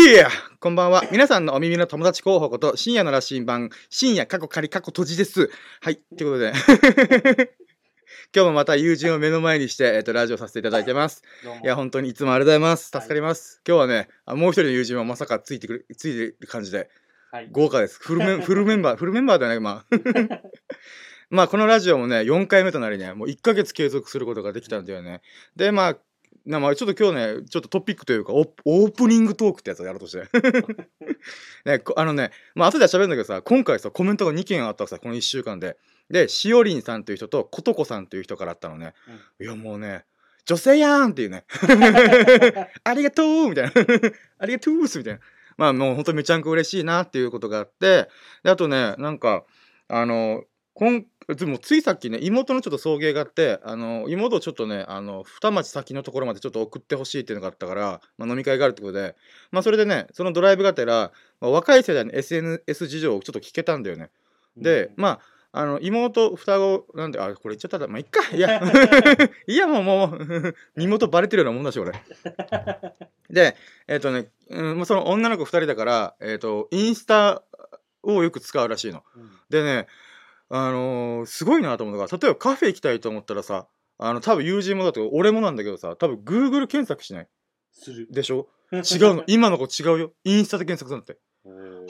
はいこんばんは。皆さんのお耳の友達候補こと、深夜の羅針盤、深夜過去仮過去閉じです。はい。ということで、今日もまた友人を目の前にして、えっと、ラジオさせていただいてます。いや、本当にいつもありがとうございます。助かります。今日はね、あもう一人の友人もまさかついてくる、ついてる感じで、はい。豪華です。フルメン、フルメンバー、フルメンバーだよね、まあ。まあ、このラジオもね、4回目となりね、もう1ヶ月継続することができたんだよね。で、まあ、なまあ、ちょっと今日ね、ちょっとトピックというか、オオープニングトークってやつをやろうとして。ね、こあのね、まあ、後で喋るんだけどさ、今回さ、コメントが2件あったさ、この1週間で。で、しおりんさんという人と、ことこさんという人からあったのね。いや、もうね、女性やんっていうね。ありがとうみたいな。ありがとうっすみたいな。まあもう本当めちゃんこ嬉しいなっていうことがあって、であとね、なんか、あの、こんでもついさっきね、妹のちょっと送迎があって、あの、妹をちょっとね、あの、二町先のところまでちょっと送ってほしいっていうのがあったから、まあ飲み会があるってことで、まあそれでね、そのドライブがてら、まあ、若い世代の SNS 事情をちょっと聞けたんだよね。で、まあ、あの、妹、双子、なんで、あ、これ言っちゃったら、まあ、いっか。いや、いや、もう、もう、身元バレてるようなもんだし、俺。で、えっ、とね、うん、まあその女の子二人だから、えっ、と、インスタをよく使うらしいの。うんでね、あのーすごいなと思うのが、例えばカフェ行きたいと思ったらさ、あの、多分友人もだと、俺もなんだけどさ、多分 Google 検索しない？する。でしょ？違うの。今の子違うよ。インスタで検索するんだって。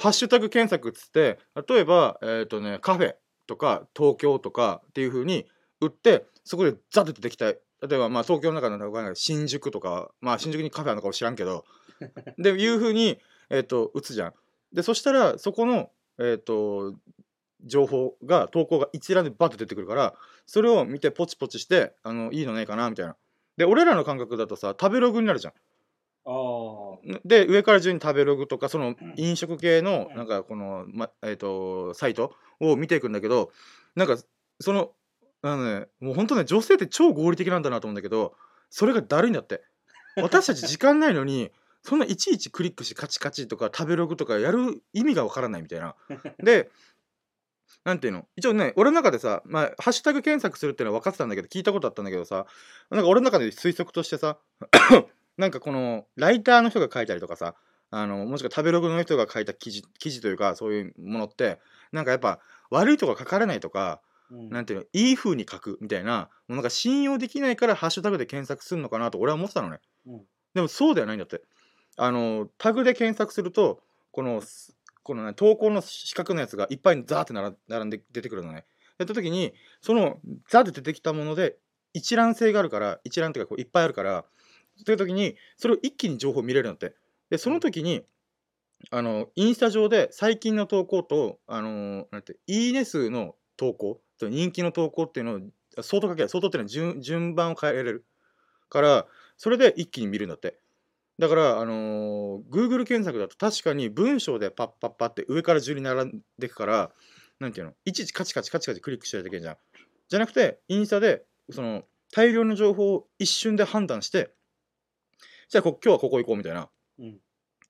ハッシュタグ検索っつって、例えば、えっ、とね、カフェとか東京とかっていう風に売って、そこでザッと出てきたい。例えば、まあ、東京の中の新宿とか、まあ、新宿にカフェあるのかも知らんけど、で、いう風に、えっ、と、打つじゃん。で、そしたら、そこの、えっ、と、情報が、投稿が一覧でバッと出てくるから、それを見てポチポチして、あの、いいのねえかな、みたいな。で、俺らの感覚だとさ、食べログになるじゃん。ああ。で上から順に食べログとかその飲食系のうんなんかこの、まえー、とサイトを見ていくんだけどなんかそのあのねもうほんとね女性って超合理的なんだなと思うんだけどそれがだるいんだって私たち時間ないのにそんないちいちクリックしてカチカチとか食べログとかやる意味がわからないみたいな。でなんていうの？一応ね俺の中でさ、まあ、ハッシュタグ検索するっていうのは分かってたんだけど聞いたことあったんだけどさなんか俺の中で推測としてさ なんかこのライターの人が書いたりとかさあのもしくは食べログの人が書いた記事記事というかそういうものってなんかやっぱ悪いとか書かれないとか、うん。なんていうの？いい風に書くみたいなもうなんか信用できないからハッシュタグで検索するのかなと俺は思ってたのね、うん。でもそうではないんだって。あのタグで検索するとこのすこの、ね、投稿の四角のやつがいっぱいザーって並んで出てくるのね。やった時にそのザーって出てきたもので一覧性があるから一覧っていうかこういっぱいあるからという時にそれを一気に情報見れるんだって。でその時にあのインスタ上で最近の投稿とあのなんていいね数の投稿人気の投稿っていうのを相当かける相当っていうのは順順番を変えられるからそれで一気に見るんだって。だからあのー Google 検索だと確かに文章でパッパッパって上から順に並んでいくからなんていうの？いちいちカチカチカチカチクリックしないといけないじゃん。じゃなくてインスタでその大量の情報を一瞬で判断してじゃあこ今日はここ行こうみたいな。うん。っ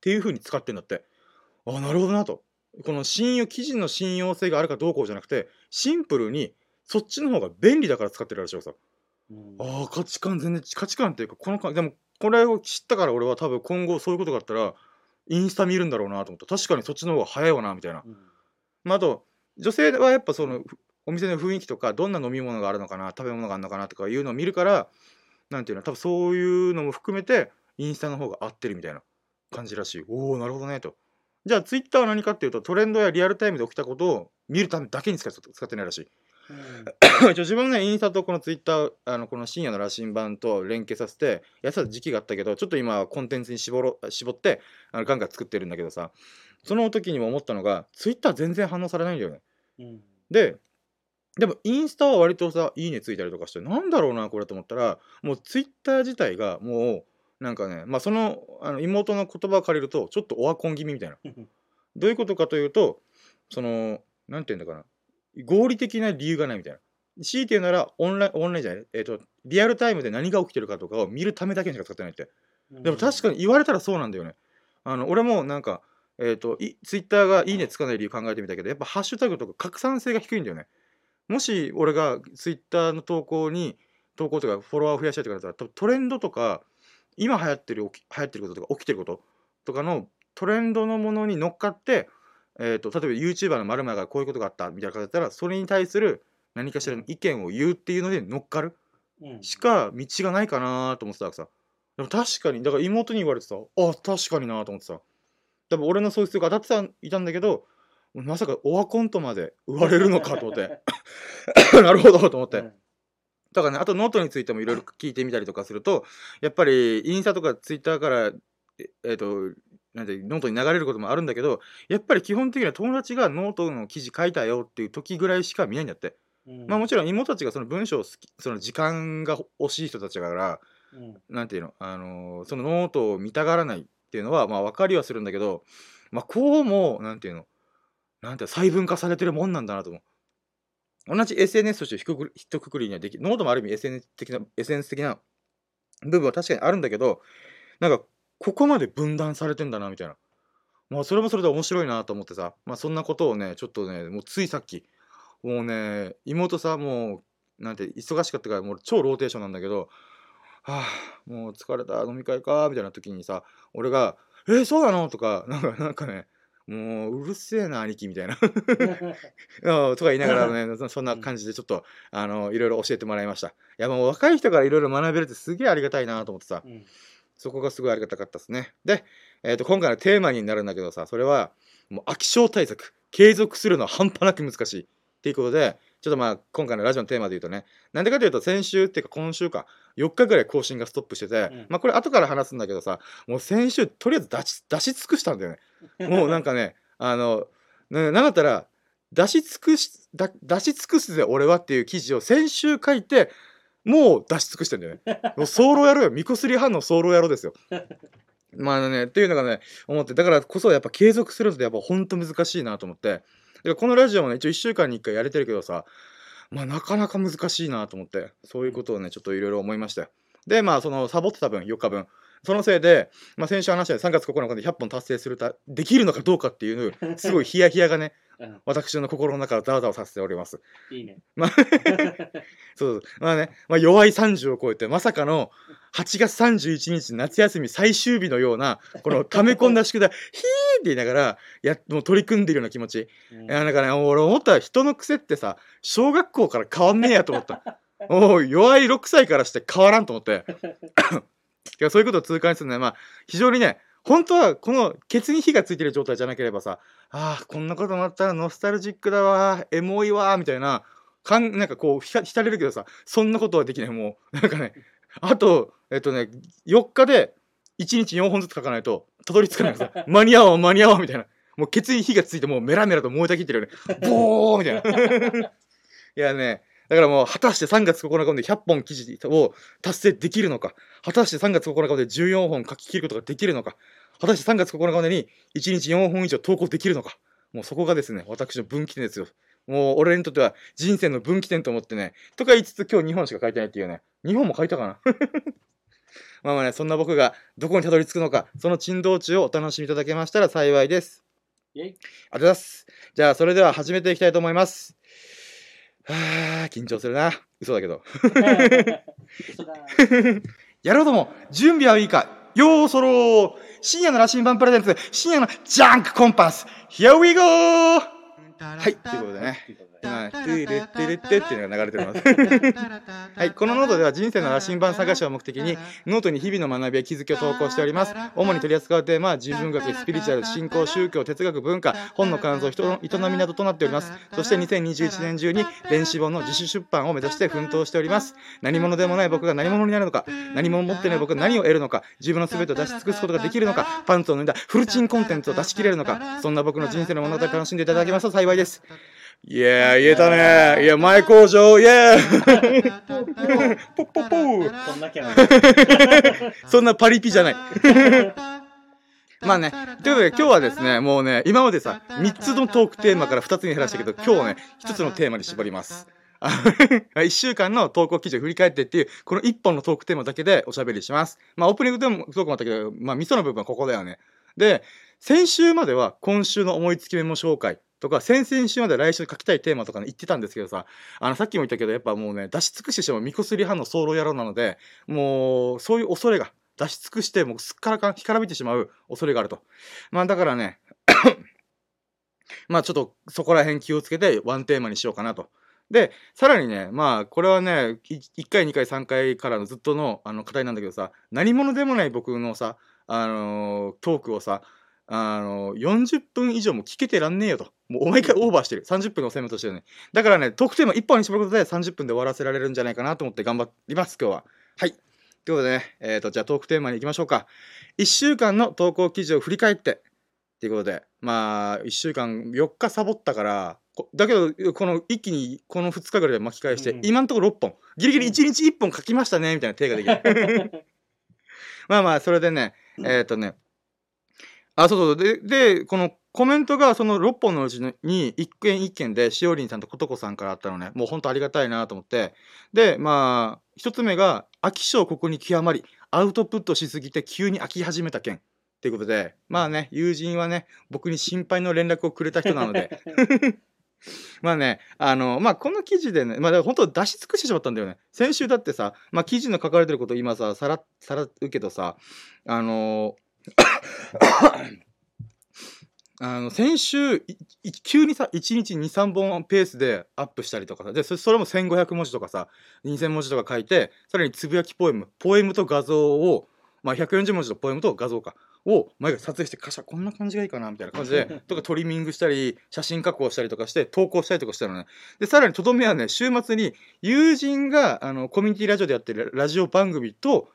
ていう風に使ってんだって。あなるほどなと。この信用記事の信用性があるかどうこうじゃなくてシンプルにそっちの方が便利だから使ってるらしいよさうん。あー価値観全然価値観っていうかこのかでもこれを知ったから俺は多分今後そういうことがあったらインスタ見るんだろうなと思った。確かにそっちの方が早いわなみたいな、うん。まあ、あと女性はやっぱそのふお店の雰囲気とかどんな飲み物があるのかな食べ物があるのかなとかいうのを見るからなんていうの多分そういうのも含めてインスタの方が合ってるみたいな感じらしい。おおなるほどねと。じゃあツイッターは何かっていうとトレンドやリアルタイムで起きたことを見るためだけに使って使ってないらしいうん。自分のねインスタとこのツイッターあのこの深夜の羅針盤と連携させてやってた時期があったけどちょっと今はコンテンツに絞ろ絞ってあのガンガン作ってるんだけどさその時にも思ったのがツイッター全然反応されないんだよね。うん。ででもインスタは割とさいいねついたりとかしてなんだろうなこれと思ったらもうツイッター自体がもうなんかねまあそのあの妹の言葉を借りるとちょっとオワコン気味みたいな。どういうことかというとそのなんていうんだかな合理的な理由がないみたいな。強いて言うならオンラインオンラインじゃない。えっ、とリアルタイムで何が起きてるかとかを見るためだけにしか使ってないって。でも確かに言われたらそうなんだよね。あの俺もなんかえっ、といツイッターがいいねつかない理由考えてみたけどやっぱハッシュタグとか拡散性が低いんだよね。もし俺がツイッターの投稿に投稿とかフォロワーを増やしたいとかだったらトレンドとか今流行ってる流行ってることとか起きてることとかのトレンドのものに乗っかって、えー、と例えば YouTuber の〇〇がこういうことがあったみたいな形だったらそれに対する何かしらの意見を言うっていうので乗っかる。うん。しか道がないかなと思ってたわけさ。でも確かにだから妹に言われてさあ確かになと思ってさ。多分俺のそういう必要が当たってたいたんだけどまさかオワコンとまで言われるのかと思って。なるほどと思って、うん。だからねあとノートについてもいろいろ聞いてみたりとかするとやっぱりインスタとかツイッターからええーとなんてノートに流れることもあるんだけどやっぱり基本的には友達がノートの記事書いたよっていう時ぐらいしか見ないんだって、うん。まあもちろん妹たちがその文章を好きその時間が惜しい人たちだからうん。なんていうの、あのーそのノートを見たがらないっていうのはまあ分かりはするんだけど、まあ、こうもなんていうのなんて細分化されてるもんなんだなと思う。同じ SNS としてひとくく一括りにはできノートもある意味 SNS 的な SNS 的な部分は確かにあるんだけどなんかここまで分断されてんだなみたいな。まあそれもそれで面白いなと思ってさ、まあ、そんなことをねちょっとねもうついさっきもうね妹さもうなんて忙しかったからもう超ローテーションなんだけどはあもう疲れた飲み会かみたいな時にさ俺が「えそうなの?」とかなんかなんかねもううるせえな兄貴みたいな。うんとか言いながらねそそんな感じでちょっとあのいろいろ教えてもらいました。いやもう若い人からいろいろ学べるってすげえありがたいなと思ってさ。うんそこがすごいありがたかったですね。で、えー、と今回のテーマになるんだけどさそれはもう飽き性対策継続するのは半端なく難しい。っていうことでちょっとまあ今回のラジオのテーマで言うとねなんでかというと先週っていうか今週か4日ぐらい更新がストップしてて、うん。まあこれ後から話すんだけどさもう先週とりあえず出し出し尽くしたんだよね。もうなんかねあのななかったら出し尽くしだ出し尽くすぜ俺はっていう記事を先週書いてもう出し尽くしてんだよね。もう早漏やろよ。みこすり反応早漏やろうですよ。まあねっていうのがね思って。だからこそやっぱ継続するのってやっぱほんと難しいなと思って。だからこのラジオもね一応1週間に1回やれてるけどさまあなかなか難しいなと思って。そういうことをねちょっといろいろ思いましたよでまあそのサボってた分4日分。そのせいで、まあ、先週話したように3月9日で100本達成するたできるのかどうかっていうすごいヒヤヒヤがね うん。私の心の中をざわざわさせております。いいね。まあ そうまあね、まあ、弱い30を超えてまさかの8月31日夏休み最終日のようなこの溜め込んだ宿題ヒーって言いながらやもう取り組んでいるような気持ち。うん。いやなんかね俺思ったら人の癖ってさ小学校から変わんねえやと思った。おう弱い6歳からして変わらんと思っていやそういうことを痛感するのはまあ非常にね本当はこのケツに火がついてる状態じゃなければさあーこんなことになったらノスタルジックだわエモいわみたいなかんなんかこう浸れるけどさそんなことはできない。もうなんかねあとえっとね4日で1日4本ずつ書かないとたどり着かないさ 間に合わん間に合わんみたいな。もうケツに火がついてもうメラメラと燃えたぎってるよね。ボーみたいな。いやねだからもう果たして3月9日まで100本記事を達成できるのか。果たして3月9日まで14本書き切ることができるのか。果たして3月9日までに1日4本以上投稿できるのか。もうそこがですね私の分岐点ですよ。もう俺にとっては人生の分岐点と思ってねとか言いつつ今日2本しか書いてないっていうね。2本も書いたかな？まあまあねそんな僕がどこにたどり着くのかその珍道中をお楽しみいただけましたら幸いです。イェイ。ありがとうございます。じゃあ、それでは始めていきたいと思います。はあ、緊張するな。嘘だけど。野郎ども、準備はいいか。ヨーソロー深夜の羅針盤 presents、深夜のジャンクコンパス !Here we go! はい、ということでね。今、トゥルトゥルトゥっていうのが流れてます。はい、このノートでは人生の羅針盤探しを目的に、ノートに日々の学びや気づきを投稿しております。主に取り扱うテーマは、人文学、スピリチュアル、信仰、宗教、哲学、文化、本の感想、人の営みなどとなっております。そして2021年中に電子本の自主出版を目指して奮闘しております。何者でもない僕が何者になるのか、何も持ってない僕が何を得るのか、自分の全てを出し尽くすことができるのか、パンツを脱いだフルチンコンテンツを出し切れるのか、そんな僕の人生の物語を楽しんでいただけますと幸いです。いやー、言えたねいや、前工場、イエー ポッポッポーそんなキャラ。そんなパリピじゃない。まあね、ということで今日はですね、もうね、今までさ、3つのトークテーマから2つに減らしたけど、今日はね、1つのテーマに絞ります。あ1週間の投稿記事を振り返ってっていう、この1本のトークテーマだけでおしゃべりします。まあ、オープニングでもトークもあったけど、まあ、味噌の部分はここだよね。で、先週までは今週の思いつきメモ紹介とか、先々週まで来週書きたいテーマとかね、言ってたんですけどさ、あの、さっきも言ったけど、やっぱもうね、出し尽くしてしまう見こすり派のソロ野郎なので、もう、そういう恐れが出し尽くしてもうすっからかん干からびてしまう恐れがあると。まあだからね まあちょっとそこら辺気をつけてワンテーマにしようかなと。でさらにねまあこれはね1回2回3回からのずっとのあの課題なんだけどさ何者でもない僕のさあのートークをさあのー、40分以上も聞けてらんねえよと。もうお前一回オーバーしてる。30分のセメとしてるね。だからね、トークテーマ1本に絞ることで30分で終わらせられるんじゃないかなと思って頑張ります、今日は。はい。ということでね、えっ、と、じゃあトークテーマに行きましょうか。1週間の投稿記事を振り返って、ということで、まあ、1週間4日サボったから、こだけど、この一気にこの2日ぐらいで巻き返して、うん今のところ6本。ギリギリ1日1本書きましたね、みたいな手ができる。まあまあ、それでね、えっ、とね、あ、そうそう。で、で、このコメントがその6本のうちに一件一件でしおりんさんとことこさんからあったのね、もうほんとありがたいなと思って。で、まあ、一つ目が、飽き性ここに極まり、アウトプットしすぎて急に飽き始めた件。っていうことで、まあね、友人はね、僕に心配の連絡をくれた人なので、まあね、あの、まあ、この記事でね、まあ、だから本当出し尽くしてしまったんだよね。先週だってさ、まあ、記事の書かれてること今さ、さら、さらうけどさ、あの あの、先週、急にさ、1日2、3本ペースでアップしたりとかさ、で、そそれも1500文字とかさ、2000文字とか書いて、さらにつぶやきポエム、ポエムと画像を、まあ、140文字のポエムと画像か、を毎回撮影して、カシャ、こんな感じがいいかな、みたいな感じで、とかトリミングしたり、写真加工したりとかして、投稿したりとかしたのね。で、さらにとどめはね、週末に友人が、あの、コミュニティラジオでやってるラジオ番組と、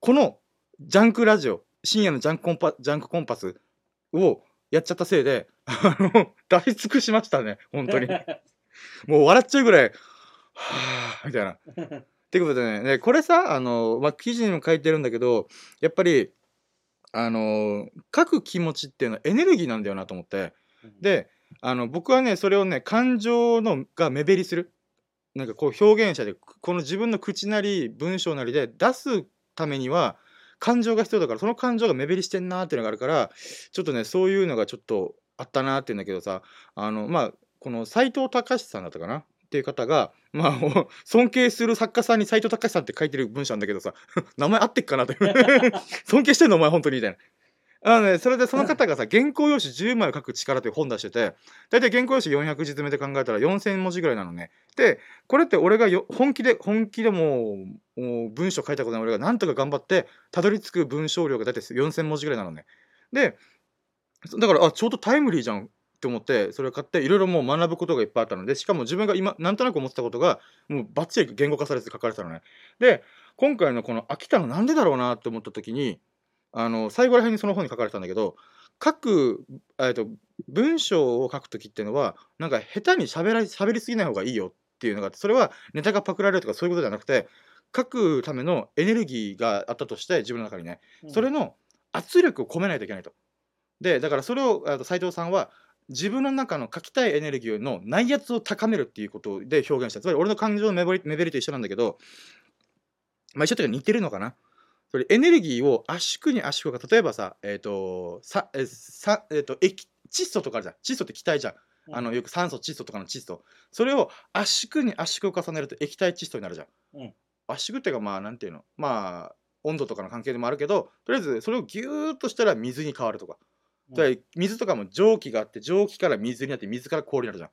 このジャンクラジオ、深夜のジャンクコンパジャンクコンパスをやっちゃったせいで、あの、出し尽くしましたね、本当に。もう笑っちゃうぐらい、はぁ、みたいな。ってことでね、でこれさ、あの、まあ、記事にも書いてるんだけど、やっぱり、あの、書く気持ちっていうのはエネルギーなんだよなと思って。で、あの、僕はね、それをね、感情のが目減りする。なんかこう表現者で、この自分の口なり文章なりで出すためには、感情が必要だから、その感情が目減りしてんなーっていうのがあるから、ちょっとね、そういうのがちょっとあったなーっていうんだけどさ、あの、まあ、この斎藤隆さんだったかな？っていう方が、まあ、尊敬する作家さんに斎藤隆さんって書いてる文章なんだけどさ、名前合ってっかなって。尊敬してんの？お前本当に？みたいな。あのね、それでその方がさ、原稿用紙10枚を書く力という本出してて、大体原稿用紙400字詰めで考えたら4000文字ぐらいなのね。で、これって俺がよ本気で、本気でもう、文章書いたことない俺がなんとか頑張って、たどり着く文章量が大体4000文字ぐらいなのね。で、だから、あ、ちょうどタイムリーじゃんって思って、それを買って、いろいろもう学ぶことがいっぱいあったので、しかも自分が今、なんとなく思ってたことが、もうバッチリ言語化されて書かれてたのね。で、今回のこの秋田のなんでだろうなって思った時に、あの、最後ら辺にその本に書かれてたんだけど、書く、えっと、文章を書く時っていうのは、なんか下手に喋ら、喋りすぎない方がいいよっていうのがあって、それはネタがパクられるとかそういうことじゃなくて、書くためのエネルギーがあったとして、自分の中にね、それの圧力を込めないといけないと。で、だからそれをあと斉藤さんは、自分の中の書きたいエネルギーの内圧を高めるっていうことで表現した。つまり俺の感情の目減り目減りと一緒なんだけど、まあ一緒というか似てるのかな。それエネルギーを圧縮に圧縮が、例えばさ、えっ、と、さ、え、さ、えっ、と、液、窒素とかあるじゃん。窒素って気体じゃん。あの、よく酸素、窒素とかの窒素。それを圧縮に圧縮を重ねると液体窒素になるじゃん。うん圧縮っていうか、まあ、なんていうの？まあ、温度とかの関係でもあるけど、とりあえずそれをギューッとしたら水に変わるとか。で水とかも蒸気があって蒸気から水になって水から氷になるじゃん。っ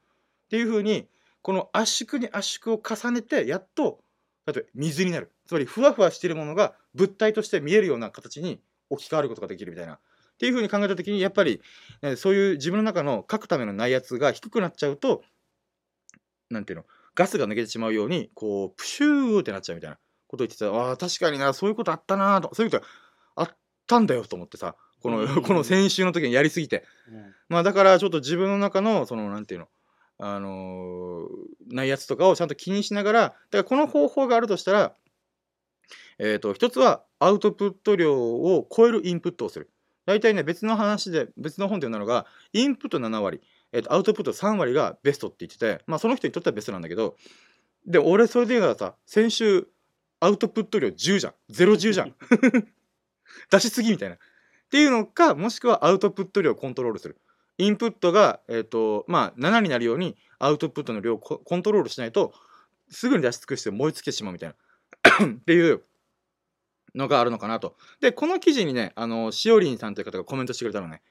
ていう風にこの圧縮に圧縮を重ねてやっと例えば水になるつまりふわふわしているものが物体として見えるような形に置き換わることができるみたいな。っていう風に考えた時にやっぱり、ねそういう自分の中の書くための内圧が低くなっちゃうとなんていうのガスが抜けてしまうようにこうプシューってなっちゃうみたいなことを言ってたああ確かになそういうことあったなとそういうことあったんだよと思ってさこの,、うん。この先週の時にやりすぎて。うん。まあだからちょっと自分の中のそのなんていうのあのー内圧とかをちゃんと気にしながらだからこの方法があるとしたらえっ、と一つはアウトプット量を超えるインプットをする。大体ね別の話で別の本で読んだのがインプット7割、えーとアウトプット3割がベストって言っててまあその人にとってはベストなんだけどで俺それで言うならさ先週アウトプット量10じゃん。010じゃん。出しすぎみたいな。っていうのかもしくはアウトプット量をコントロールする。インプットが、えーとまあ、7になるようにアウトプットの量をコントロールしないとすぐに出し尽くして燃え尽きてしまうみたいな。っていうのがあるのかなと。で、この記事にね、あの、しおりんさんという方がコメントしてくれたのね。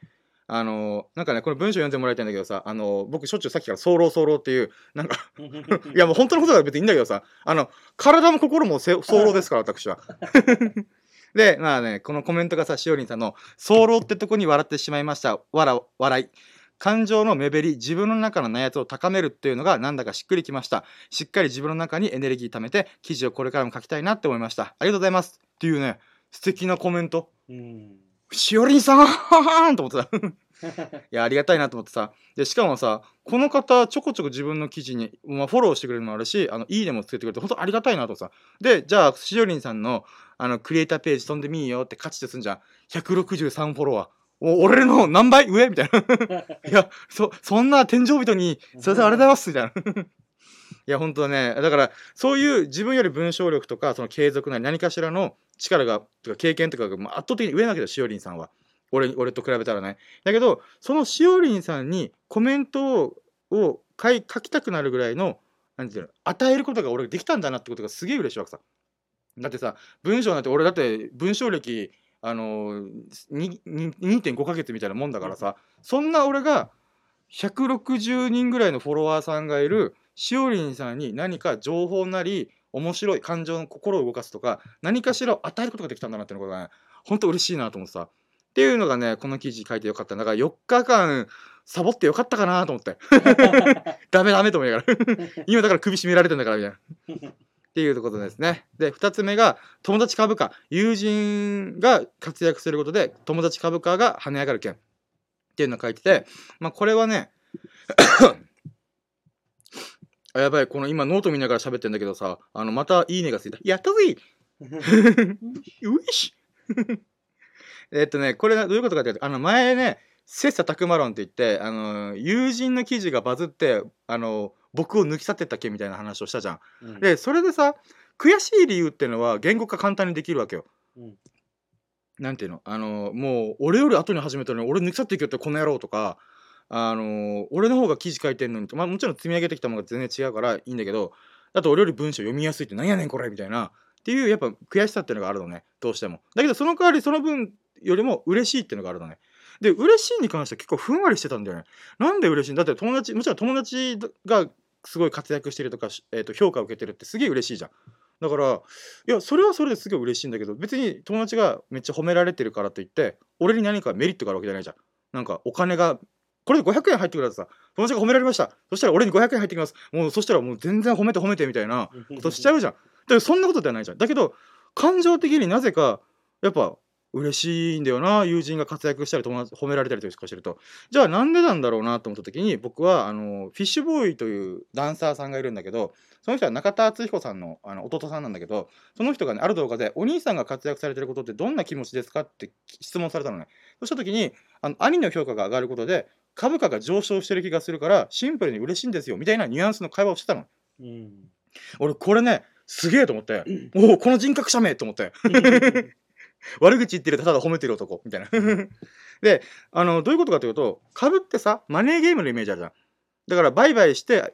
あの、なんかね、この文章読んでもらいたいんだけどさ、あの、僕しょっちゅうさっきから早漏早漏っていう、なんか、いやもう本当のことは別にいいんだけどさ、あの、体も心もせ早漏ですから、私は。で、まあね、このコメントがさ、しおりんさんの、早漏ってとこに笑ってしまいました。わら、笑い。感情の目減り、自分の中の内圧を高めるっていうのがなんだかしっくりきました。しっかり自分の中にエネルギー貯めて、記事をこれからも書きたいなって思いました。ありがとうございます。っていうね、素敵なコメント。うん。しおりんさんと思ってた。いや、ありがたいなと思ってさ。で、しかもさ、この方、ちょこちょこ自分の記事に、まあ、フォローしてくれるのもあるし、あの、いいねもつけてくれて、本当ありがたいなとさ。で、じゃあ、しおりんさんの、あの、クリエイターページ飛んでみーよって勝ちですんじゃん。163フォロワー。お俺の何倍？上？みたいな。いや、そ、そんな天井人に、すいません、ありがとうございますみたいな。いや、本当ね、だから、そういう自分より文章力とか、その継続なり何かしらの力が、とか経験とかがまあ圧倒的に上なわけだよ、しおりんさんは。俺、俺と比べたらね。だけど、そのしおりんさんにコメントをを書い書きたくなるぐらいの、なんていうの、与えることが俺できたんだなってことがすげえ嬉しいわけさ。だってさ、文章なんて俺だって文章歴、あのにに2.5ヶ月みたいなもんだからさ、そんな俺が160人ぐらいのフォロワーさんがいるしおりんさんに何か情報なり面白い感情の心を動かすとか何かしらを与えることができたんだなっていうのがねほんと嬉しいなと思ってさ。っていうのがねこの記事書いてよかった。だから4日間サボってよかったかなと思って。ダメダメと思いながら。今だから首絞められてんだからみたいなっていうことですね。で2つ目が友達株価。友人が活躍することで友達株価が跳ね上がる件。っていうのを書いててまあこれはね あやばいこの今ノート見ながら喋ってんだけどさあのまたいいねがついた。やったぜういし。えっとねこれどういうことかっていうとあの前ね切磋琢磨論って言ってあの友人の記事がバズってあの僕を抜き去ってったっけみたいな話をしたじゃん。うん。でそれでさ悔しい理由っていうのは言語化簡単にできるわけよ。うん。なんていうの？あのもう俺より後に始めたのに俺抜き去っていくよってこの野郎とかあの俺の方が記事書いてんのにとまあもちろん積み上げてきたものが全然違うからいいんだけどあと俺より文章読みやすいってなんやねんこれみたいなっていうやっぱ悔しさっていうのがあるのね。どうしても。だけどその代わりその分よりも嬉しいっていうのがあるのね。で嬉しいに関しては結構ふんわりしてたんだよね。なんで嬉しい？んだって友達もちろん友達がすごい活躍してるとか、えー、と評価を受けてるってすげえ嬉しいじゃん。だからいやそれはそれですごい嬉しいんだけど別に友達がめっちゃ褒められてるからといって俺に何かメリットがあるわけじゃないじゃん。なんかお金がこれで500円入ってくるとさ友達が褒められました。そしたら俺に500円入ってきます。もうそしたらもう全然褒めて褒めてみたいなことしちゃうじゃん。だけどそんなことではないじゃん。だけど感情的になぜかやっぱ嬉しいんだよな友人が活躍したり友達褒められたりとかすると。じゃあなんでなんだろうなと思った時に僕はあのフィッシュボーイというダンサーさんがいるんだけどその人は中田敦彦さんのあの弟さんなんだけどその人がねある動画で「お兄さんが活躍されてることってどんな気持ちですか?」って質問されたのね。そした時にあの兄の評価が上がることで株価が上昇してる気がするからシンプルに嬉しいんですよみたいなニュアンスの会話をしてたの。うん。俺これねすげえと思って。おおこの人格者名と思って悪口言ってるとただ褒めてる男。みたいな。であのどういうことかというと株ってさマネーゲームのイメージあるじゃん。だから売買して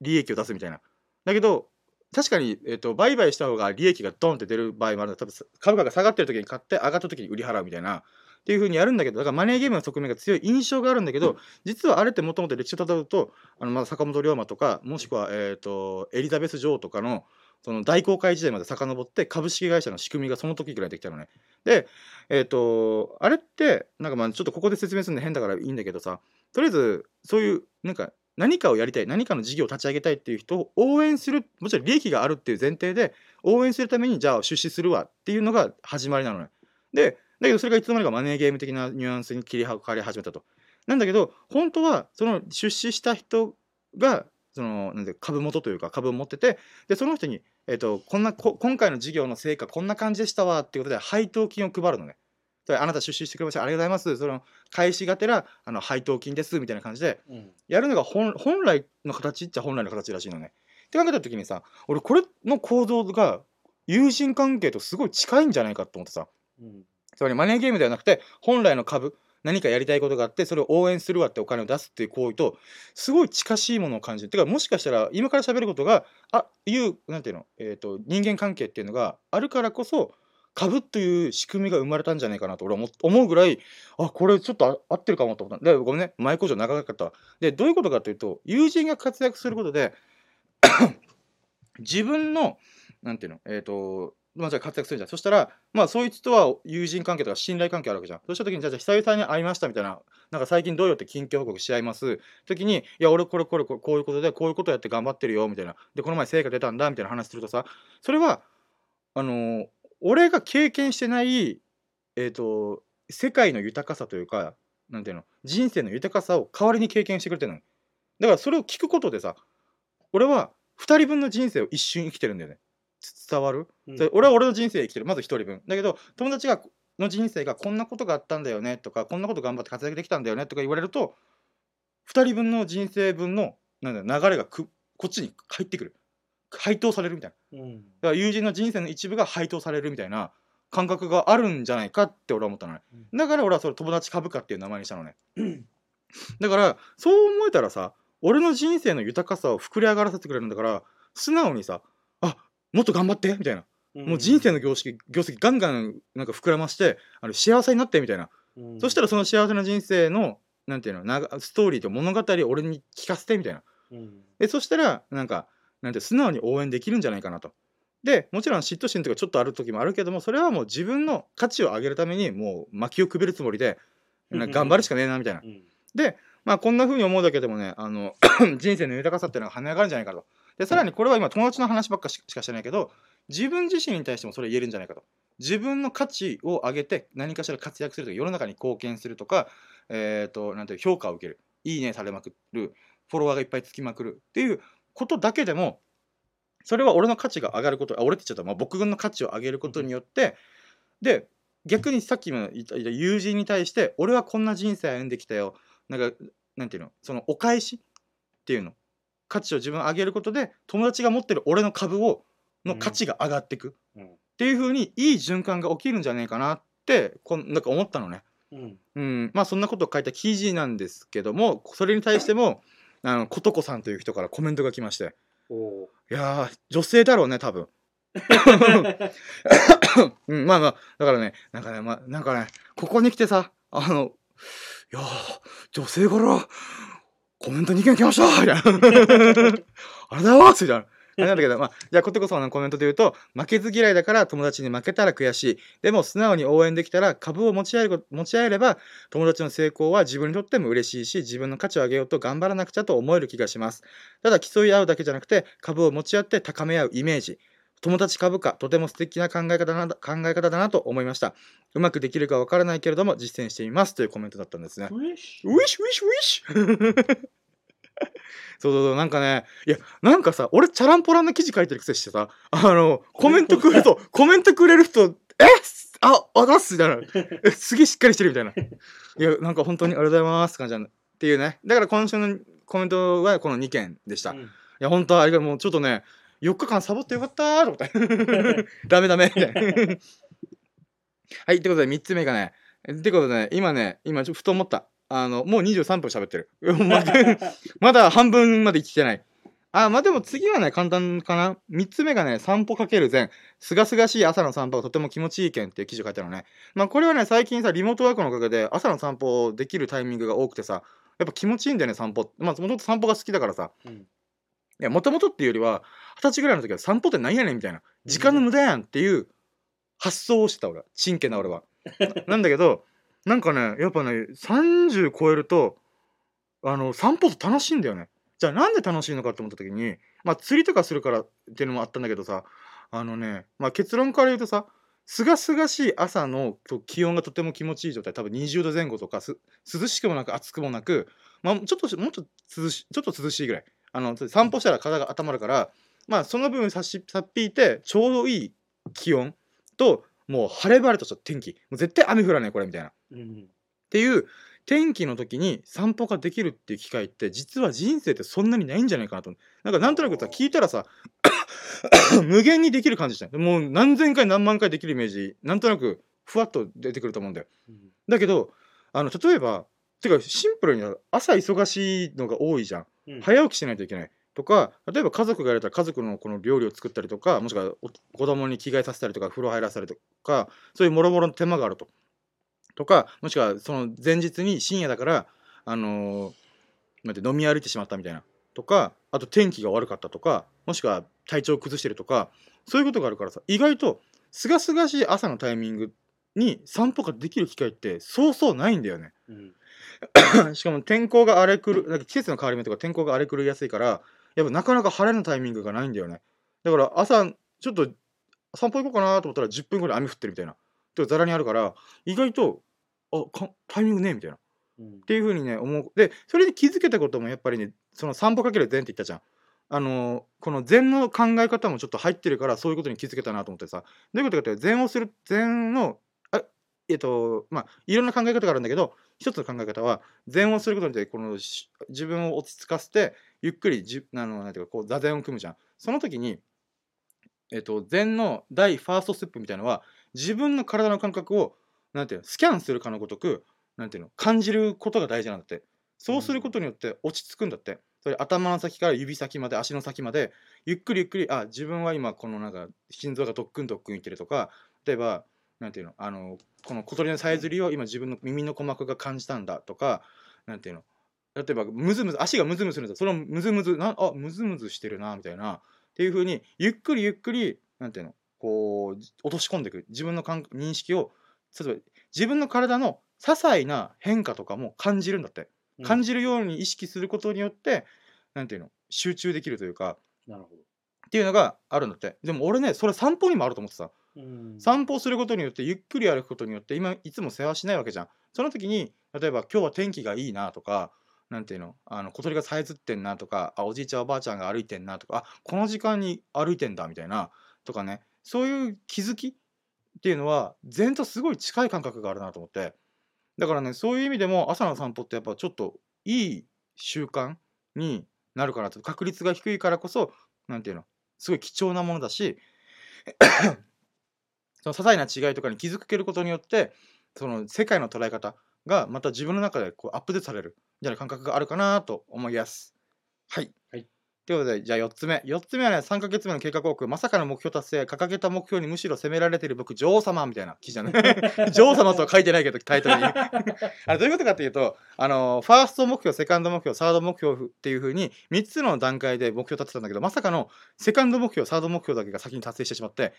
利益を出すみたいな。だけど確かに、えっと売買した方が利益がドンって出る場合もある多分株価が下がってる時に買って上がった時に売り払うみたいな。っていう風にやるんだけどだからマネーゲームの側面が強い印象があるんだけど、実はあれってもともと歴史をたどるとあのまだ坂本龍馬とかもしくは、えっとエリザベス女王とかのその大航海時代まで遡って株式会社の仕組みがその時ぐらいできたのね。で、えっ、と、あれって、なんかまあちょっとここで説明するの変だからいいんだけどさ、とりあえずそういうなんか何かをやりたい、何かの事業を立ち上げたいっていう人を応援する、もちろん利益があるっていう前提で応援するためにじゃあ出資するわっていうのが始まりなのね。で、だけどそれがいつの間にかマネーゲーム的なニュアンスに切り替わり始めたと。なんだけど、本当はその出資した人が、そのなんで株元というか株を持っててでその人に、えー、とこんなこ今回の事業の成果こんな感じでしたわっていうことで配当金を配るのね。であなた出資してくれました。ありがとうございます。その返しがてらあの配当金ですみたいな感じでうん。やるのが本本来の形っちゃ本来の形らしいのね。って考えた時にさ俺これの構造が友人関係とすごい近いんじゃないかと思ってさ。うん。つまりマネーゲームではなくて本来の株何かやりたいことがあってそれを応援するわってお金を出すっていう行為とすごい近しいものを感じるてかもしかしたら今から喋ることがあいうなんていうの、えー、と人間関係っていうのがあるからこそ株という仕組みが生まれたんじゃないかなと俺は思うぐらいあこれちょっと合ってるかもと思ったでごめんね前工場長かった。でどういうことかというと友人が活躍することで 自分のなんていうのえっ、とまあじゃあ活躍するじゃん。そしたらまあそいつとは友人関係とか信頼関係あるわけじゃん。そうした時にじゃあ久々に会いましたみたいななんか最近どうよって近況報告し合います。時にいや俺これこれこういうことでこういうことやって頑張ってるよみたいな。でこの前成果出たんだみたいな話するとさそれはあのー俺が経験してないえっ、と世界の豊かさというかなんていうの人生の豊かさを代わりに経験してくれてるのだからそれを聞くことでさ俺は2人分の人生を一瞬生きてるんだよね。伝わる？うん。で俺は俺の人生生きてる。まず1人分。だけど友達がの人生がこんなことがあったんだよねとかこんなこと頑張って活躍できたんだよねとか言われると2人分の人生分のなんだ流れがくこっちに入ってくる。配当されるみたいな。うん。だから友人の人生の一部が配当されるみたいな感覚があるんじゃないかって俺は思ったのね。うだから俺はそれ友達株価っていう名前にしたのね。だからそう思えたらさ俺の人生の豊かさを膨れ上がらせてくれるんだから素直にさあもっと頑張ってみたいな。もう人生の業績業績ガンガンなんか膨らましてあの幸せになってみたいな、うん。そしたらその幸せな人生のなんていうのストーリーと物語を俺に聞かせてみたいな。うん。でそしたらなんかなんて素直に応援できるんじゃないかなと。でもちろん嫉妬心とかちょっとある時もあるけどもそれはもう自分の価値を上げるためにもう薪をくべるつもりで頑張るしかねえなみたいな。う。ん。でまあこんな風に思うだけでもねあの 人生の豊かさっていうのが跳ね上がるんじゃないかと。でさらにこれは今友達の話ばっかしかしてないけど自分自身に対してもそれ言えるんじゃないかと。自分の価値を上げて何かしら活躍するとか世の中に貢献するとか、えー、となんていう評価を受ける。いいねされまくる。フォロワーがいっぱいつきまくる。っていうことだけでもそれは俺の価値が上がることあ俺って言っちゃった、まあ、僕の価値を上げることによってで逆にさっきも言った友人に対して俺はこんな人生歩んできたよ。なんかなんていうの？そのお返しっていうの。価値を自分上げることで友達が持ってる俺の株をの価値が上がっていく、うん。っていう風にいい循環が起きるんじゃないかなってこんなんか思ったのね。うん。うん、まあそんなことを書いた記事なんですけどもそれに対してもあのことこさんという人からコメントが来まして。いやー女性だろうね多分。うん、まあまあだからねなんかねまあなんかねここに来てさあのいやー女性からコメント2件来ました みたいな ありがとうございますみたいな。なんだけど、まあ、じゃあ、ことこさんのコメントで言うと、負けず嫌いだから友達に負けたら悔しい。でも、素直に応援できたら、株を持ち合える持ち合えれば、友達の成功は自分にとっても嬉しいし、自分の価値を上げようと頑張らなくちゃと思える気がします。ただ、競い合うだけじゃなくて、株を持ち合って高め合うイメージ。友達株価、とても素敵な考え方だな考え方だなと思いました。うまくできるかわからないけれども、実践してみます。というコメントだったんですね。ウィッシュウィッシュウィッシュウィッシュそうそうそう。なんかねいやなんかさ俺チャランポランな記事書いてるくせしてさあのコメントくれるとコメントくれる人 えああざっすみたいな。えすげえしっかりしてるみたいな。いやなんか本当にありがとうございますって感じなんだ。っていうね。だから今週のコメントはこの2件でした、いうん。や本当あれがもうちょっとね4日間サボってよかったーと思ってダメダメ。みたいなはいってことで3つ目がねってことでね今ね今ちょっとふと思った。あのもう23分喋ってる。まだ 半分まで来てない。あまあでも次はね簡単かな。3つ目がね散歩かける前すがすがしい朝の散歩がとても気持ちいい件っていう記事を書いてあるのね。まあこれはね最近さリモートワークのおかげで朝の散歩できるタイミングが多くてさやっぱ気持ちいいんだよね散歩。まあもともと散歩が好きだからさ。うん。いや、もともとっていうよりは、二十歳ぐらいの時は散歩って何やねんみたいな。時間の無駄やんっていう発想をしてた俺は。真剣な俺は。な なんだけど、なんかね、やっぱね、30超えると、あの、散歩って楽しいんだよね。じゃあなんで楽しいのかって思った時に、まあ釣りとかするからっていうのもあったんだけどさ、あのね、まあ結論から言うとさ、すがすがしい朝のと気温がとても気持ちいい状態多分20度前後とかす涼しくもなく暑くもなく、まあ、ちょっとしもうちょっと涼しちょっと涼しいぐらいあの散歩したら体が温まるからまあその分さしさっぴいてちょうどいい気温ともう晴れ晴れとした天気。もう絶対雨降らないこれみたいな。っうん。ていう天気の時に散歩ができるっていう機会って実は人生ってそんなにないんじゃないかなとなんかなんとなくさ聞いたらさ 無限にできる感じじゃんもう何千回何万回できるイメージなんとなくふわっと出てくると思うんだよ。うん。だけどあの例えばてかシンプルに朝忙しいのが多いじゃん早起きしないといけないとか例えば家族がやれたら家族のこの料理を作ったりとかもしくはお子供に着替えさせたりとか風呂入らせたりとかそういうもろもろの手間があると。とかもしくはその前日に深夜だからあのーなんて飲み歩いてしまったみたいなとかあと天気が悪かったとかもしくは体調を崩してるとかそういうことがあるからさ意外とすがすがしい朝のタイミングに散歩ができる機会ってそうそうないんだよね。うん。しかも天候が荒れ狂うなんか季節の変わり目とか天候が荒れ狂いやすいからやっぱなかなか晴れのタイミングがないんだよね。だから朝ちょっと散歩行こうかなと思ったら10分ぐらい雨降ってるみたいな。でざらにあるから意外とあかタイミングねえみたいな。っうん。ていう風にね思う。でそれで気づけたこともやっぱりねその散歩かける禅って言ったじゃん。あのーこの禅の考え方もちょっと入ってるからそういうことに気づけたなと思ってさ。どういうことかって禅をする禅のあえっとまあいろんな考え方があるんだけど一つの考え方は禅をすることによってこの自分を落ち着かせてゆっくりじあのなんていうかこう座禅を組むじゃん。その時にえっと禅の第ファーストステップみたいなのは自分の体の感覚をなんていうのスキャンするかのごとくなんていうの感じることが大事なんだって。そうすることによって落ち着くんだって。それ頭の先から指先まで足の先までゆっくりゆっくりあ自分は今このなんか心臓がドックンドックンいってるとか例えばなんていうの？あのこの小鳥のさえずりを今自分の耳の鼓膜が感じたんだとかなんていうの？例えばムズムズ足がムズムズするんだそのムズムズなあムズムズしてるなみたいな。っていう風にゆっくりゆっくりなんていうの？こう落とし込んでいく自分の感認識を例えば自分の体の些細な変化とかも感じるんだって。うん。感じるように意識することによってなんていうの？集中できるというか。なるほっていうのがあるんだって。でも俺ねそれ散歩にもあると思ってさど。うん。散歩することによってゆっくり歩くことによって今いつも世話しないわけじゃん。その時に例えば今日は天気がいいなとかなんていうの？あの小鳥がさえずってんなとかあおじいちゃんおばあちゃんが歩いてんなとかあこの時間に歩いてんだみたいなとかね。そういう気づきっていうのは禅とすごい近い感覚があるなと思って。だからねそういう意味でも朝の散歩ってやっぱちょっといい習慣になるかなと確率が低いからこそなんていうの？すごい貴重なものだしその些細な違いとかに気づけることによってその世界の捉え方がまた自分の中でこうアップデートされるみたいな感覚があるかなと思います。はい。はいということで、じゃあ4つ目。4つ目はね、3ヶ月目の計画報告、まさかの目標達成、掲げた目標にむしろ責められている僕、女王様みたいな記事じゃない？女王様とは書いてないけど、タイトルに。あれどういうことかっていうと、あの、ファースト目標、セカンド目標、サード目標っていうふうに、3つの段階で目標立てたんだけど、まさかのセカンド目標、サード目標だけが先に達成してしまって、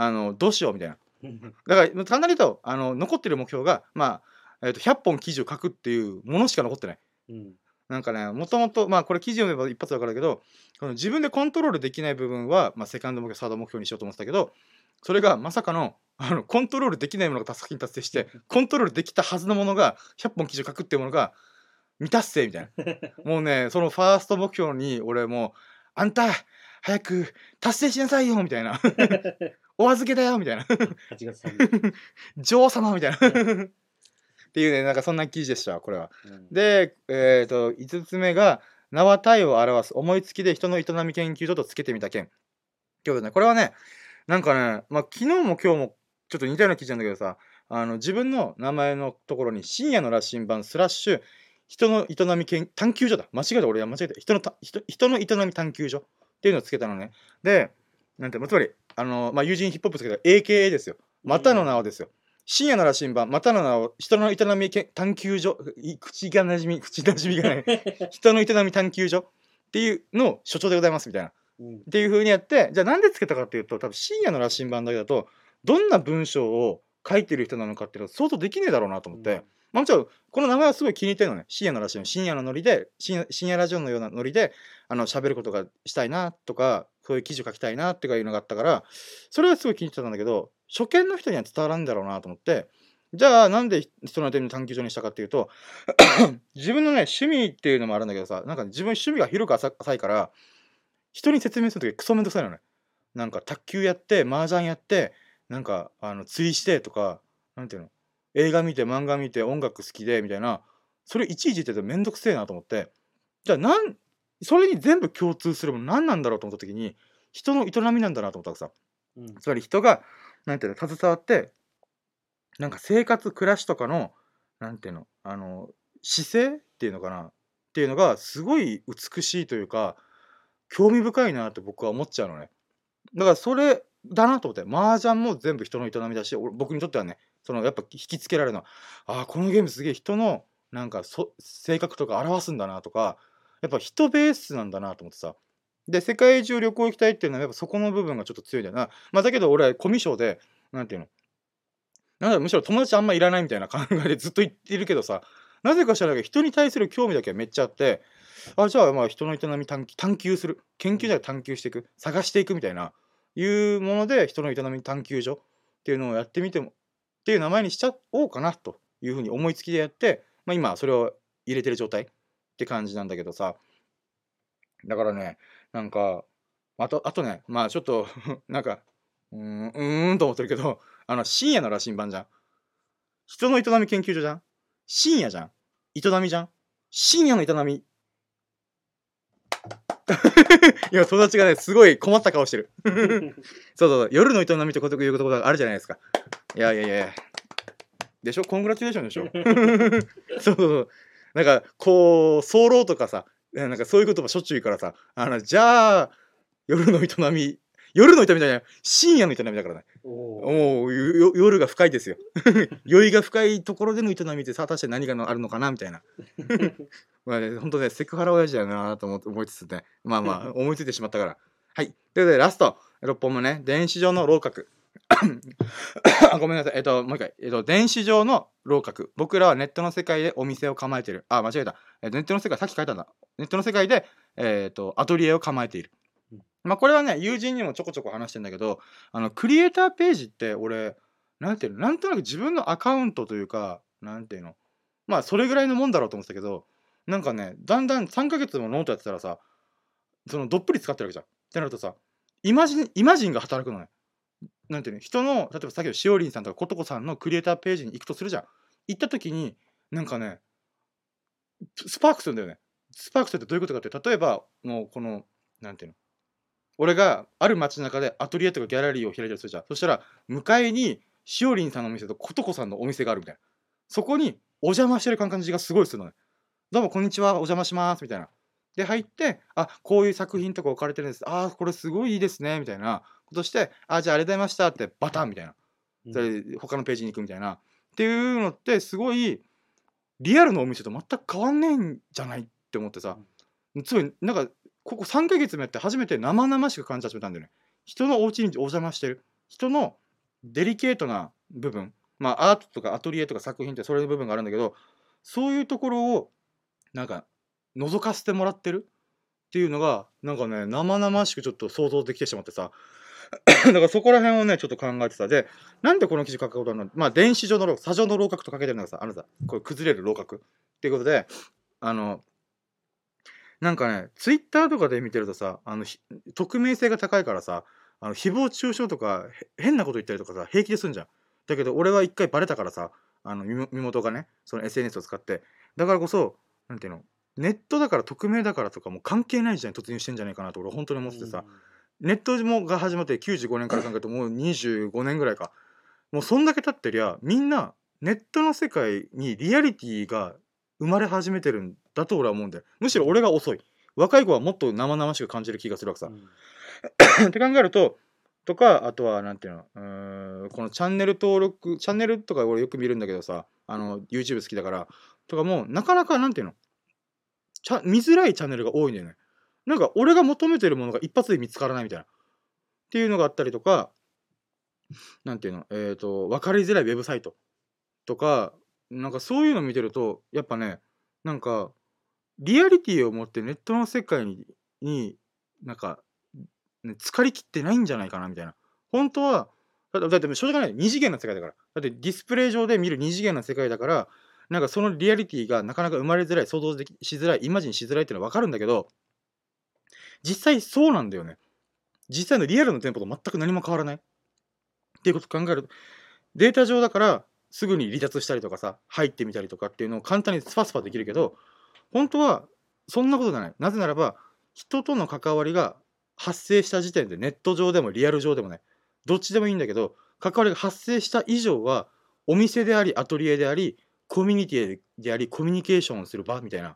あの、どうしようみたいな。うんだから簡単に言うとあの残ってる目標が、まあえー、と100本記事を書くっていうものしか残ってない。うん。なんかねもともとまあこれ記事読めば一発わかるけどこの自分でコントロールできない部分は、まあ、セカンド目標サード目標にしようと思ってたけどそれがまさかのあのコントロールできないものが先に達成して コントロールできたはずのものが100本記事を書くっていうものが未達成みたいな。もうねそのファースト目標に俺もう「あんた早く達成しなさいよ」みたいな「お預けだよ」みたいな。8月3日。女王様みたいな。っていうねなんかそんな記事でしたこれは。うん、で、えー、と5つ目が「名は体を表す思いつきで人の営み研究所とつけてみた件」ってことでねこれはねなんかね、まあ、昨日も今日もちょっと似たような記事なんだけどさあの自分の名前のところに深夜の羅針盤スラッシュ人の営み研探求所だ。間違えた俺は間違えた。人のた人人の営み探求所っていうのをつけたのね。でなんてつまりあの、まあ、友人ヒップホップつけた AKA ですよ。またの名をですよ。深夜の羅針盤またの名を人の営み研探求所い口がなじみ口なじみがない。人の営み探求所。っていうのを所長でございますみたいな。うん。っていう風にやってじゃあなんでつけたかっていうと多分深夜の羅針盤だけだとどんな文章を書いてる人なのかっていうのは想像できねえだろうなと思って、まあ、もちろんこの名前はすごい気に入ってるのね。深夜の羅針盤深夜のノリで深夜深夜ラジオのようなノリであの喋ることがしたいなとかそういう記事を書きたいなっていうのがあったからそれはすごい気に入ってたんだけど初見の人には伝わらんだろうなと思ってじゃあなんで人の手に探求所にしたかっていうと 自分のね趣味っていうのもあるんだけどさなんか自分趣味が広く浅浅いから人に説明するときクソめんどくさいのね。なんか卓球やって麻雀やってなんかあの釣りしてとかなんていうの？映画見て漫画見て音楽好きでみたいなそれいちいち言っててめんどくせえなと思って。じゃあなんそれに全部共通するもの何なんだろうと思った時に人の営みなんだなと思ったわけさうんつまり人がなんていうの携わってなんか生活暮らしとかのなんていうのあの姿勢っていうのかなっていうのがすごい美しいというか興味深いなって僕は思っちゃうのね。だからそれだなと思って麻雀も全部人の営みだし俺僕にとってはねそのやっぱ引きつけられるのはああこのゲームすげえ人のなんかそ性格とか表すんだなとかやっぱ人ベースなんだなと思ってさ。で世界中旅行行きたいっていうのはやっぱそこの部分がちょっと強いんだよな。まあだけど俺はコミュ障でなんていうの？なんだむしろ友達あんまいらないみたいな考えでずっと言ってるけどさ。なぜか知らないけど人に対する興味だけはめっちゃあって。あじゃあまあ人の営み探求する。研究じゃない探求していく。探していくみたいな。いうもので人の営み探求所っていうのをやってみてもっていう名前にしちゃおうかなというふうに思いつきでやって、まあ、今それを入れてる状態。って感じなんだけどさ。だからねなんかあとあとねまあちょっと なんかうーんうーんと思ってるけどあの深夜の羅針盤じゃん。人の営み研究所じゃん。深夜じゃん。営みじゃん。深夜の営み。今友達がねすごい困った顔してる。そうそうそう。夜の営みってこということがあるじゃないですか。いやいやいや。でしょ？コングラチュレーションでしょ？そうそうそうなんかこう早漏とかさなんかそういう言葉しょっちゅう言うからさあのじゃあ夜の営み夜の営みじゃない深夜の営みだからね。もう夜が深いですよ。酔いが深いところでの営みってさ果たして何があるのかなみたいな。まあね本当ねセクハラ親父だよなと思って思いつつね。まあまあ 思いついてしまったから。はい。ということでラスト。6本目ね。電子上の楼閣。あごめんなさい。えっともう一回。えっと電子上の楼閣僕らはネットの世界でお店を構えている。あ間違えた。えネットの世界さっき書いたんだ。ネットの世界でえっとアトリエを構えている。うん。まあこれはね友人にもちょこちょこ話してんだけどあのクリエイターページって俺なんていうの？なんとなく自分のアカウントというかなんていうの？まあそれぐらいのもんだろうと思ってたけどなんかねだんだん3ヶ月もノートやってたらさそのどっぷり使ってるわけじゃん。ってなるとさ imagine imagine が働くのねなんていうの人の例えばさっきのしおりんさんとかことこさんのクリエイターページに行くとするじゃん。行った時になんかねスパークするんだよね。スパークするってどういうことかって例えばもうこのなんていうの俺がある街中でアトリエとかギャラリーを開いたりするじゃん。そしたら向かいにしおりんさんのお店とことこさんのお店があるみたいな。そこにお邪魔してる感じがすごいするのね。どうもこんにちはお邪魔しますみたいな。で入ってあこういう作品とか置かれてるんです。あこれすごいいいですねみたいな。ことしてあじゃあありがとうございましたってバタンみたいな。それで他のページに行くみたいな。っていうのってすごいリアルのお店と全く変わんねえんじゃないって思ってさ。つまりなんかここ3ヶ月もやって初めて生々しく感じ始めたんだよね。人のお家にお邪魔してる。人のデリケートな部分。まあアートとかアトリエとか作品ってそれの部分があるんだけどそういうところをなんか覗かせてもらってるっていうのがなんかね生々しくちょっと想像できてしまってさ だからそこら辺をねちょっと考えてた。でなんでこの記事書くことなの？まあ電子上の楼砂上の楼閣と書けてるのがさあのさこれ崩れる楼閣っていうことであのなんかねツイッターとかで見てるとさあの匿名性が高いからさあの誹謗中傷とか変なこと言ったりとかさ平気ですんじゃん。だけど俺は一回バレたからさあの身元がねその SNS を使って。だからこそなんていうの？ネットだから匿名だからとかも関係ない時代に突入してんじゃないかなと俺本当に思っててさ、ネットもが始まって95年から考えるともう25年ぐらいか。もうそんだけ経ってりゃみんなネットの世界にリアリティが生まれ始めてるんだと俺は思うんだよ。むしろ俺が遅い。若い子はもっと生々しく感じる気がするわけさ、って考えるととかあとはなんていうのうーんこのチャンネル登録チャンネルとか俺よく見るんだけどさあの YouTube 好きだからとかもうなかなかなんていうのちゃ見づらいチャンネルが多いんだよねなんか俺が求めてるものが一発で見つからないみたいな。っていうのがあったりとかなんていうのえっ、と分かりづらいウェブサイト。とかなんかそういうの見てるとやっぱねなんかリアリティを持ってネットの世界にになんか、ね、疲れきってないんじゃないかなみたいな。本当はだってって正直ない。二次元の世界だから。だってディスプレイ上で見る二次元の世界だからなんかそのリアリティがなかなか生まれづらい想像しづらいイマジンしづらいっていうのは分かるんだけど実際そうなんだよね。実際のリアルの店舗と全く何も変わらない。っていうことを考えるとデータ上だからすぐに離脱したりとかさ入ってみたりとかっていうのを簡単にスパスパできるけど本当はそんなことじゃない。なぜならば人との関わりが発生した時点でネット上でもリアル上でもねどっちでもいいんだけど関わりが発生した以上はお店でありアトリエでありコミュニティでありコミュニケーションをする場みたいな。っ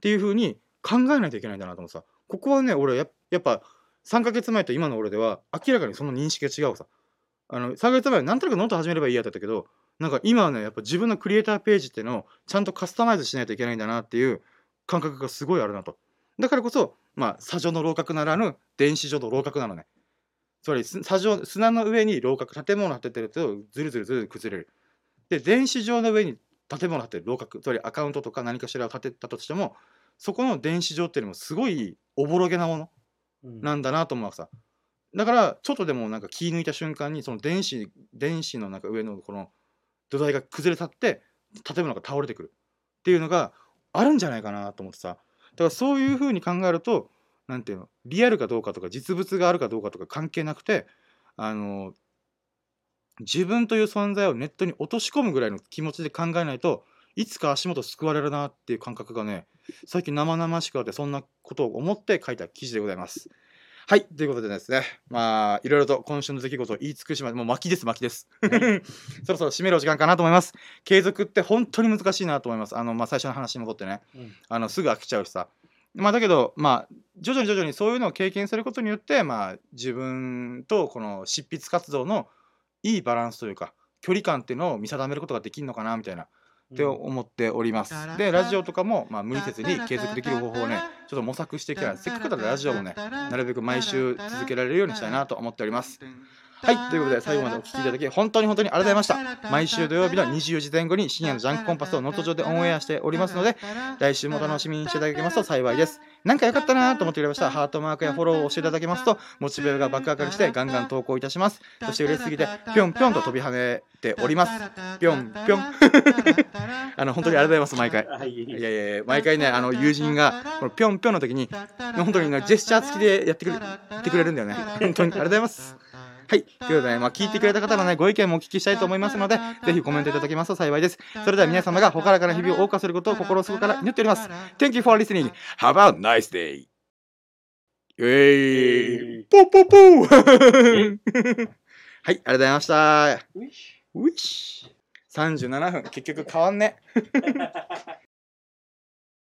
ていう風に考えないといけないんだなと思ってさ。ここはね俺ややっぱ3ヶ月前と今の俺では明らかにその認識が違うさ。あの3ヶ月前はなんとなくノート始めればいいやだったけどなんか今はねやっぱ自分のクリエイターページっていうのをちゃんとカスタマイズしないといけないんだなっていう感覚がすごいあるなと。だからこそまあ砂上の楼閣ならぬ電子上の楼閣なのね。つまり砂上砂の上に楼閣建物を建ててるとずるずるずる崩れる。で電子上の上に建物を建てる楼閣つまりアカウントとか何かしらを建てたとしてもそこの電子上っていうのもすごいおぼろげなものうん。なんだなと思うわけさ。だからちょっとでもなんか気抜いた瞬間にその電子電子のなんか上のこの土台が崩れ去って建物が倒れてくる。っていうのがあるんじゃないかなと思ってさ。だからそういうふうに考えるとなんていうの？リアルかどうかとか実物があるかどうかとか関係なくてあの自分という存在をネットに落とし込むぐらいの気持ちで考えないといつか足元救われるなっていう感覚がね最近生々しくあってそんなことを思って書いた記事でございます。はいということでですね。まあいろいろと今週の出来事を言い尽くしまもう巻きです巻きです。そろそろ締めるお時間かなと思います。継続って本当に難しいなと思います。あのまあ最初の話に戻ってね。うん。あのすぐ飽きちゃうしさ。まあだけどまあ徐々に徐々にそういうのを経験することによってまあ自分とこの執筆活動のいいバランスというか距離感っていうのを見定めることができるのかなみたいなって思っております。でラジオとかも、まあ、無理せずに継続できる方法をねちょっと模索していきたいなせっかくだからラジオもねなるべく毎週続けられるようにしたいなと思っております。はいということで最後までお聞きいただき本当に本当にありがとうございました。毎週土曜日の24時前後に深夜のジャンクコンパスをノート上でオンエアしておりますので来週も楽しみにしていただけますと幸いです。なんか良かったなと思ってくれましたらハートマークやフォローを押していただけますとモチベーが爆上がりしてガンガン投稿いたします。そして嬉しすぎてぴょんぴょんと飛び跳ねております。ぴょんぴょん あの本当にありがとうございます毎回。はい、やいやいや毎回ねあの友人がこのぴょんぴょんの時に本当にねジェスチャー付きでやってくれてくれるんだよね本当にありがとうございますはい。ということでね、まあ、聞いてくれた方のねご意見もお聞きしたいと思いますのでぜひコメントいただけますと幸いです。それでは皆様がほからかな日々を謳歌することを心底から祈っております。Thank you for listening. Have a nice day. えー、ポポポーはいありがとうございました。ウィッシュ37分。結局変わんね